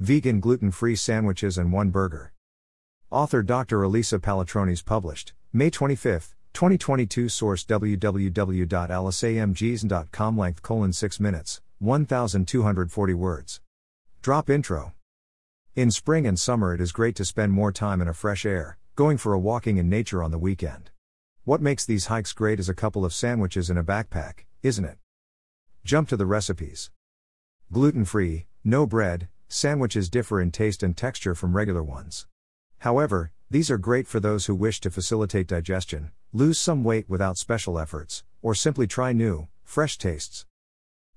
Vegan gluten free sandwiches and one burger. Author Dr. Alisa Palatronis published, May 25, 2022. Source www.aliceamgs.com. Length colon 6 minutes, 1240 words. Drop intro. In spring and summer, it is great to spend more time in a fresh air, going for a walking in nature on the weekend. What makes these hikes great is a couple of sandwiches in a backpack, isn't it? Jump to the recipes. Gluten free, no bread, sandwiches differ in taste and texture from regular ones. However, these are great for those who wish to facilitate digestion, lose some weight without special efforts, or simply try new, fresh tastes.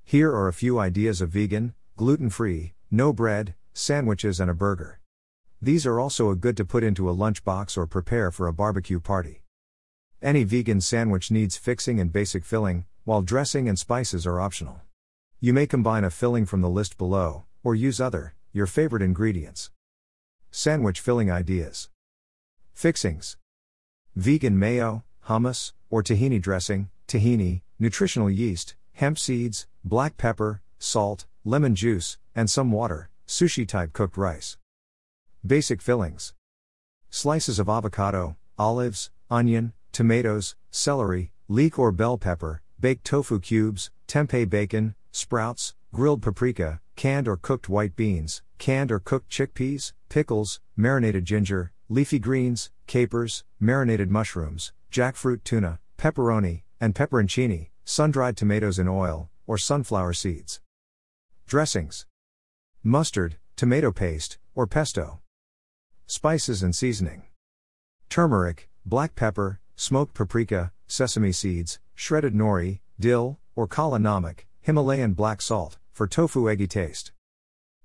Here are a few ideas of vegan, gluten free, no bread, sandwiches, and a burger. These are also a good to put into a lunchbox or prepare for a barbecue party. Any vegan sandwich needs fixing and basic filling, while dressing and spices are optional. You may combine a filling from the list below, or use other, your favorite ingredients. Sandwich filling ideas. Fixings. Vegan mayo, hummus, or tahini dressing, tahini, nutritional yeast, hemp seeds, black pepper, salt, lemon juice, and some water, sushi type cooked rice. Basic fillings. Slices of avocado, olives, onion, tomatoes, celery, leek or bell pepper, baked tofu cubes, tempeh bacon, sprouts, grilled paprika, canned or cooked white beans, canned or cooked chickpeas, pickles, marinated ginger, leafy greens, capers, marinated mushrooms, jackfruit tuna, pepperoni, and pepperoncini, sun dried tomatoes in oil, or sunflower seeds. Dressings Mustard, tomato paste, or pesto. Spices and seasoning Turmeric, black pepper, smoked paprika, sesame seeds, shredded nori, dill, or kala namak, Himalayan black salt, for tofu eggy taste.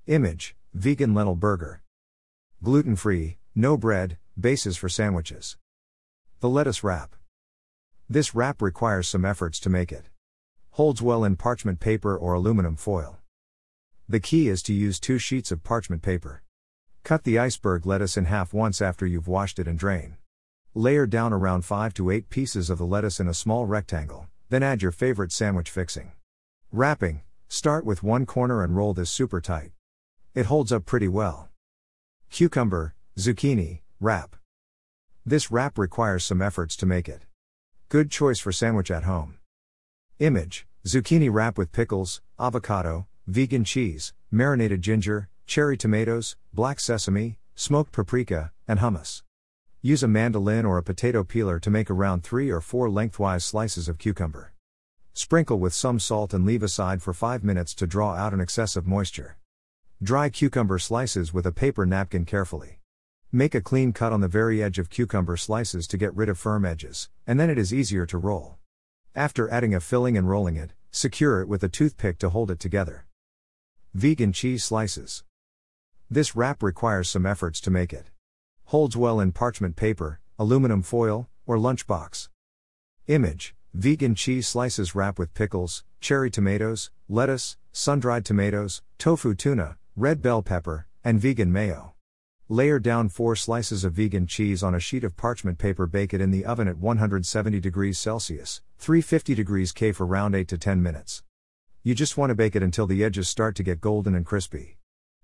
Image Vegan lentil burger. Gluten free, no bread, bases for sandwiches. The lettuce wrap. This wrap requires some efforts to make it. Holds well in parchment paper or aluminum foil. The key is to use two sheets of parchment paper. Cut the iceberg lettuce in half once after you've washed it and drain. Layer down around 5 to 8 pieces of the lettuce in a small rectangle, then add your favorite sandwich fixing. Wrapping Start with one corner and roll this super tight. It holds up pretty well. Cucumber, zucchini, wrap. This wrap requires some efforts to make it. Good choice for sandwich at home. Image Zucchini wrap with pickles, avocado, vegan cheese, marinated ginger, cherry tomatoes, black sesame, smoked paprika, and hummus. Use a mandolin or a potato peeler to make around 3 or 4 lengthwise slices of cucumber. Sprinkle with some salt and leave aside for 5 minutes to draw out an excess of moisture. Dry cucumber slices with a paper napkin carefully. Make a clean cut on the very edge of cucumber slices to get rid of firm edges, and then it is easier to roll. After adding a filling and rolling it, secure it with a toothpick to hold it together. Vegan cheese slices. This wrap requires some efforts to make it. Holds well in parchment paper, aluminum foil, or lunchbox. Image Vegan cheese slices wrap with pickles, cherry tomatoes, lettuce, sun dried tomatoes, tofu tuna, red bell pepper, and vegan mayo. Layer down 4 slices of vegan cheese on a sheet of parchment paper. Bake it in the oven at 170 degrees Celsius, 350 degrees K for around 8 to 10 minutes. You just want to bake it until the edges start to get golden and crispy.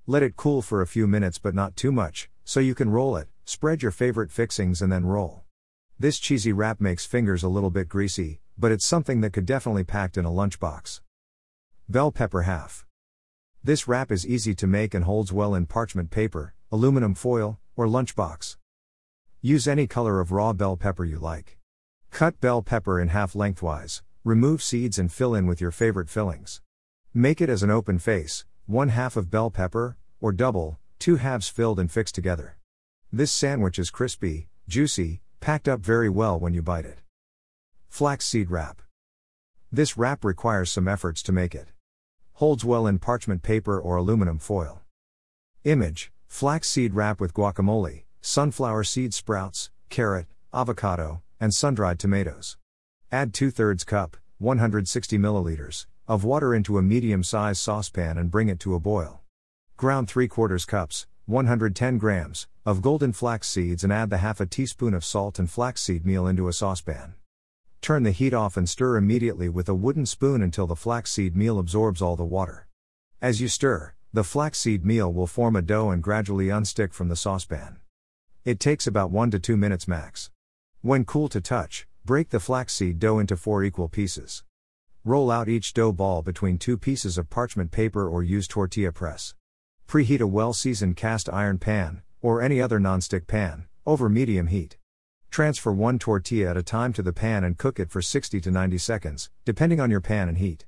Let it cool for a few minutes but not too much, so you can roll it, spread your favorite fixings and then roll. This cheesy wrap makes fingers a little bit greasy, but it's something that could definitely packed in a lunchbox. Bell pepper half. This wrap is easy to make and holds well in parchment paper, aluminum foil, or lunchbox. Use any color of raw bell pepper you like. Cut bell pepper in half lengthwise, remove seeds and fill in with your favorite fillings. Make it as an open face, one half of bell pepper, or double, two halves filled and fixed together. This sandwich is crispy, juicy, Packed up very well when you bite it. Flaxseed wrap. This wrap requires some efforts to make it. Holds well in parchment paper or aluminum foil. Image Flaxseed wrap with guacamole, sunflower seed sprouts, carrot, avocado, and sun dried tomatoes. Add 2 thirds cup, 160 milliliters, of water into a medium sized saucepan and bring it to a boil. Ground 3 quarters cups, 110 grams, of golden flax seeds and add the half a teaspoon of salt and flaxseed meal into a saucepan. Turn the heat off and stir immediately with a wooden spoon until the flaxseed meal absorbs all the water. As you stir, The flaxseed meal will form a dough and gradually unstick from the saucepan. It takes about 1 to 2 minutes max. When cool to touch, break the flaxseed dough into 4 equal pieces. Roll out each dough ball between two pieces of parchment paper or use tortilla press. Preheat a well seasoned cast iron pan, or any other nonstick pan, over medium heat. Transfer one tortilla at a time to the pan and cook it for 60 to 90 seconds, depending on your pan and heat.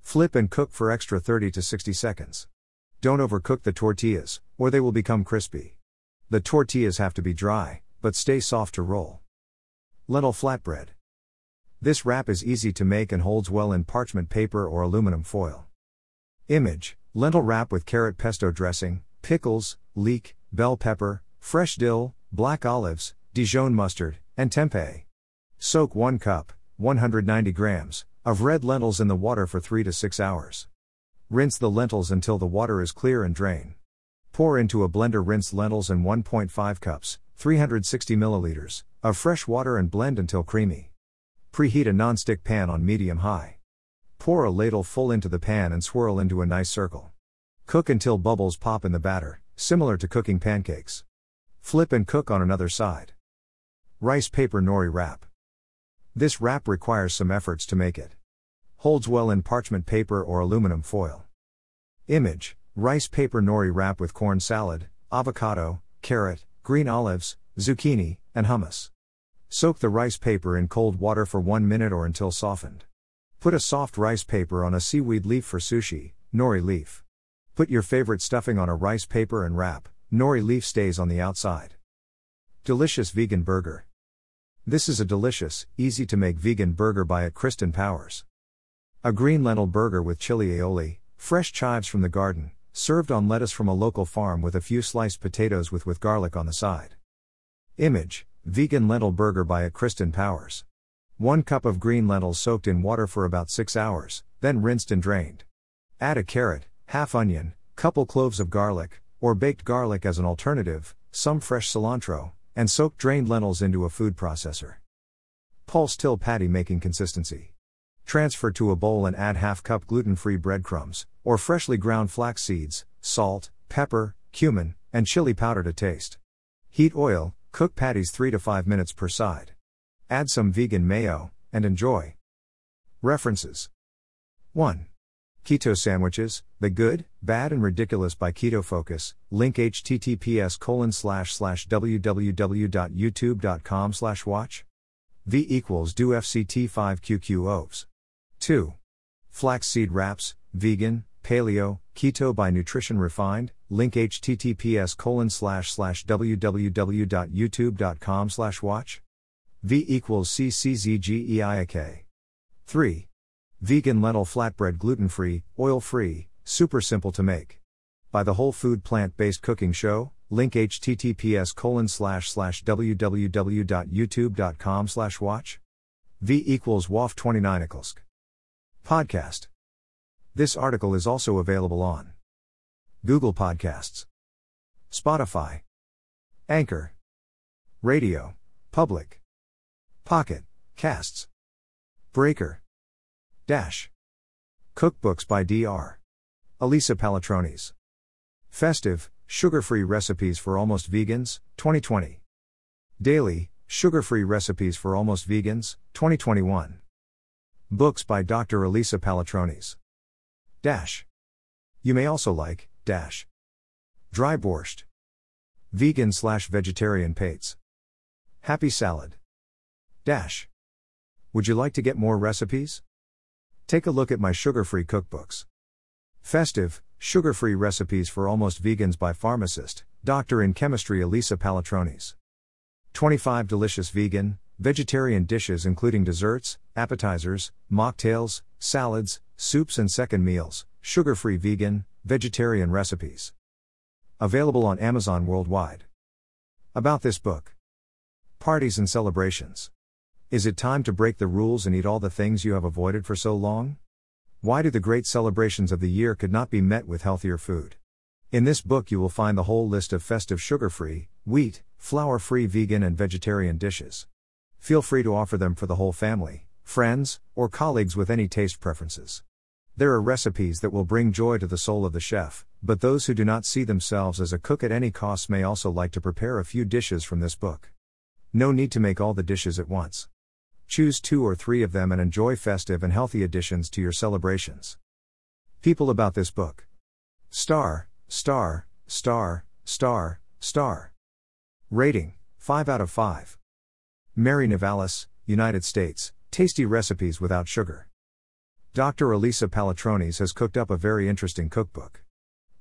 Flip and cook for extra 30 to 60 seconds. Don't overcook the tortillas, or they will become crispy. The tortillas have to be dry, but stay soft to roll. Lentil flatbread. This wrap is easy to make and holds well in parchment paper or aluminum foil. Image Lentil wrap with carrot pesto dressing, pickles, leek, bell pepper, fresh dill, black olives, Dijon mustard, and tempeh. Soak 1 cup, 190 grams, of red lentils in the water for 3 to 6 hours. Rinse the lentils until the water is clear and drain. Pour into a blender rinsed lentils and 1.5 cups, 360 milliliters, of fresh water and blend until creamy. Preheat a non-stick pan on medium high. Pour a ladle full into the pan and swirl into a nice circle. Cook until bubbles pop in the batter, similar to cooking pancakes. Flip and cook on another side. Rice paper nori wrap. This wrap requires some efforts to make it. Holds well in parchment paper or aluminum foil. Image Rice paper nori wrap with corn salad, avocado, carrot, green olives, zucchini, and hummus. Soak the rice paper in cold water for one minute or until softened. Put a soft rice paper on a seaweed leaf for sushi, nori leaf. Put your favorite stuffing on a rice paper and wrap, nori leaf stays on the outside. Delicious vegan burger. This is a delicious, easy to make vegan burger by at Kristen Powers. A green lentil burger with chili aioli, fresh chives from the garden, served on lettuce from a local farm with a few sliced potatoes with with garlic on the side. Image Vegan lentil burger by at Kristen Powers. 1 cup of green lentils soaked in water for about 6 hours, then rinsed and drained. Add a carrot, half onion, couple cloves of garlic, or baked garlic as an alternative, some fresh cilantro, and soak drained lentils into a food processor. Pulse till patty making consistency. Transfer to a bowl and add half cup gluten free breadcrumbs, or freshly ground flax seeds, salt, pepper, cumin, and chili powder to taste. Heat oil, cook patties 3 to 5 minutes per side. Add some vegan mayo, and enjoy. References 1. Keto Sandwiches, The Good, Bad and Ridiculous by Keto Focus, link https colon slash slash www.youtube.com slash watch. V equals do FCT5QQ OVS. 2. Flaxseed Wraps, Vegan, Paleo, Keto by Nutrition Refined, link https colon slash slash www.youtube.com slash watch. V equals CCZGEIAK. 3. Vegan lentil flatbread gluten free, oil free, super simple to make. By the Whole Food Plant Based Cooking Show, link https colon slash slash www.youtube.com slash watch. V equals WAF 29 Podcast. This article is also available on Google Podcasts, Spotify, Anchor, Radio, Public, Pocket, Casts, Breaker, Dash. Cookbooks by Dr. Alisa Palatronis. Festive, sugar free recipes for almost vegans, 2020. Daily, sugar free recipes for almost vegans, 2021. Books by Dr. Alisa Palatronis. Dash. You may also like, dash. Dry borscht. Vegan slash vegetarian pates. Happy salad. Dash. Would you like to get more recipes? Take a look at my sugar free cookbooks. Festive, sugar free recipes for almost vegans by pharmacist, doctor in chemistry Alisa Palatronis. 25 delicious vegan, vegetarian dishes including desserts, appetizers, mocktails, salads, soups, and second meals, sugar free vegan, vegetarian recipes. Available on Amazon worldwide. About this book Parties and celebrations. Is it time to break the rules and eat all the things you have avoided for so long? Why do the great celebrations of the year could not be met with healthier food? In this book, you will find the whole list of festive sugar free, wheat, flour free vegan and vegetarian dishes. Feel free to offer them for the whole family, friends, or colleagues with any taste preferences. There are recipes that will bring joy to the soul of the chef, but those who do not see themselves as a cook at any cost may also like to prepare a few dishes from this book. No need to make all the dishes at once. Choose two or three of them and enjoy festive and healthy additions to your celebrations. People about this book. Star, star, star, star, star. Rating 5 out of 5. Mary Nivalis, United States, tasty recipes without sugar. Dr. Alisa Palatronis has cooked up a very interesting cookbook.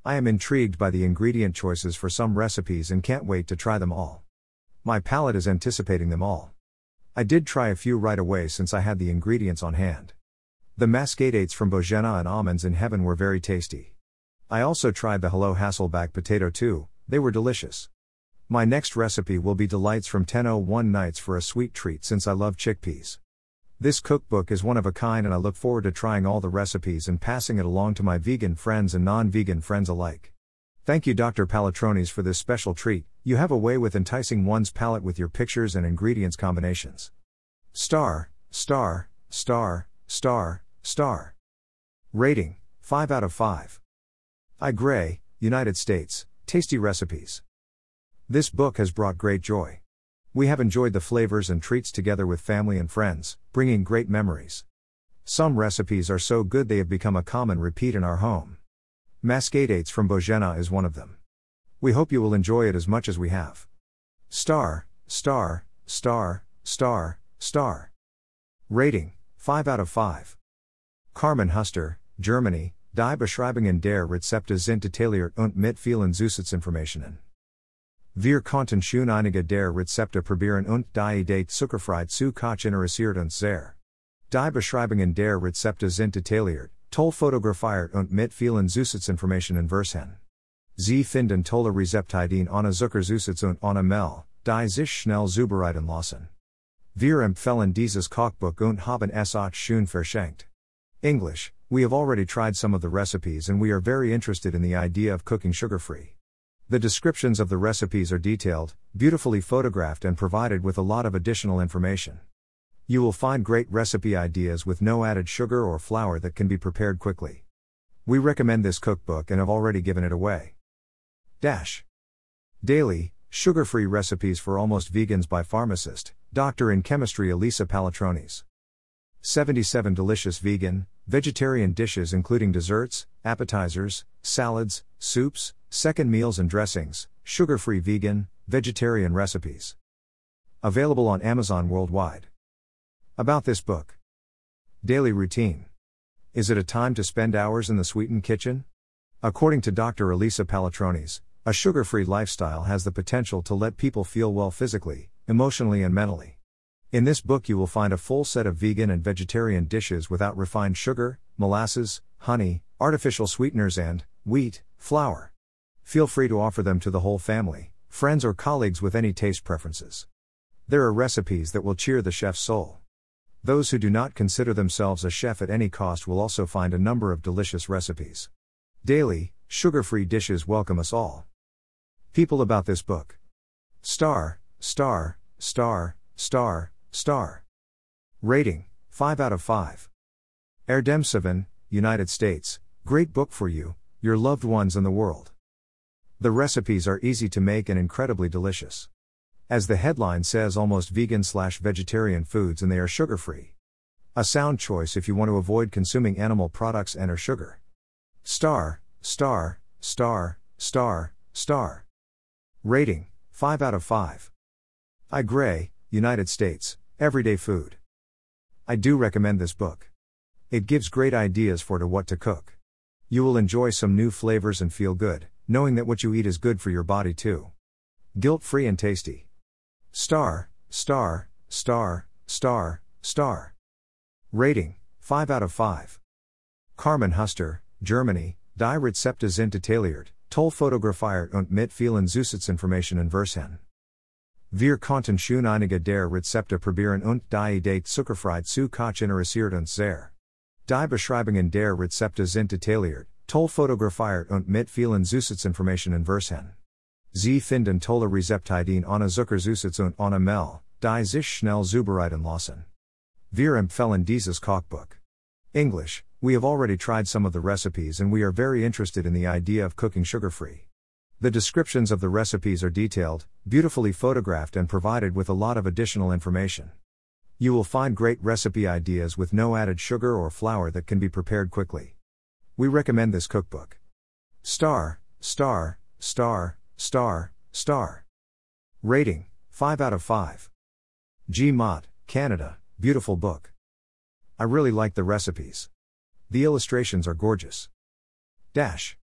I am intrigued by the ingredient choices for some recipes and can't wait to try them all. My palate is anticipating them all. I did try a few right away since I had the ingredients on hand. The dates from Bojena and almonds in heaven were very tasty. I also tried the Hello Hasselback potato too, they were delicious. My next recipe will be delights from 1001 nights for a sweet treat since I love chickpeas. This cookbook is one of a kind and I look forward to trying all the recipes and passing it along to my vegan friends and non vegan friends alike. Thank you, Dr. Palatronis, for this special treat. You have a way with enticing one's palate with your pictures and ingredients combinations. Star, star, star, star, star. Rating 5 out of 5. I. Gray, United States, Tasty Recipes. This book has brought great joy. We have enjoyed the flavors and treats together with family and friends, bringing great memories. Some recipes are so good they have become a common repeat in our home. Muscadates from Bojena is one of them. We hope you will enjoy it as much as we have. Star, star, star, star, star. Rating 5 out of 5. Carmen Huster, Germany, Die Beschreibungen der Rezepte sind detailliert und mit vielen Zusatzinformationen. Wir konnten schon einige der Rezepte probieren und die Idee zuckerfrei zu kochen interessiert uns sehr. Die Beschreibungen der Rezepte sind detailliert, toll fotografiert und mit vielen Zusatzinformationen in versehen. Sie finden tolle Rezeptideen Zuckerzusatz und ohne Mehl, die sich schnell zubereiten lassen. Wir empfehlen dieses Kochbuch und haben es auch schon verschenkt. English, we have already tried some of the recipes and we are very interested in the idea of cooking sugar free. The descriptions of the recipes are detailed, beautifully photographed, and provided with a lot of additional information. You will find great recipe ideas with no added sugar or flour that can be prepared quickly. We recommend this cookbook and have already given it away. Dash. Daily, sugar free recipes for almost vegans by pharmacist, doctor in chemistry Alisa Palatronis. 77 delicious vegan, vegetarian dishes including desserts, appetizers, salads, soups, second meals and dressings, sugar free vegan, vegetarian recipes. Available on Amazon worldwide. About this book Daily routine. Is it a time to spend hours in the sweetened kitchen? According to Dr. Alisa Palatronis, a sugar free lifestyle has the potential to let people feel well physically, emotionally, and mentally. In this book, you will find a full set of vegan and vegetarian dishes without refined sugar, molasses, honey, artificial sweeteners, and wheat, flour. Feel free to offer them to the whole family, friends, or colleagues with any taste preferences. There are recipes that will cheer the chef's soul. Those who do not consider themselves a chef at any cost will also find a number of delicious recipes. Daily, sugar free dishes welcome us all. People about this book. Star, star, star, star, Star. Rating 5 out of 5. Erdem 7, United States, great book for you, your loved ones, and the world. The recipes are easy to make and incredibly delicious. As the headline says, almost vegan slash vegetarian foods and they are sugar free. A sound choice if you want to avoid consuming animal products and or sugar. Star, star, star, star, star. Rating 5 out of 5. I. Gray, United States, Everyday Food. I do recommend this book. It gives great ideas for to what to cook. You will enjoy some new flavors and feel good, knowing that what you eat is good for your body too. Guilt free and tasty. Star, star, star, star, star. Rating 5 out of 5. Carmen Huster, Germany, Die Rezepte sind detailliert, toll fotografiert und mit vielen Zusatzinformationen versehen. Wir konnten schon einige der Rezepte probieren und die Idee zuckerfrei zu kochen interessiert uns sehr. Die Beschreibungen der Rezepte sind detailliert, toll fotografiert und mit vielen Zusatzinformationen in versehen. Sie finden tolle Rezeptideen ohne Zuckerzusatz und ohne Mehl, die sich schnell zubereiten lassen. Wir empfehlen dieses Kochbuch. English, we have already tried some of the recipes and we are very interested in the idea of cooking sugar free. The descriptions of the recipes are detailed, beautifully photographed, and provided with a lot of additional information. You will find great recipe ideas with no added sugar or flour that can be prepared quickly. We recommend this cookbook. Star, star, star, star, star. Rating 5 out of 5. G. Mott, Canada, beautiful book. I really like the recipes. The illustrations are gorgeous. Dash.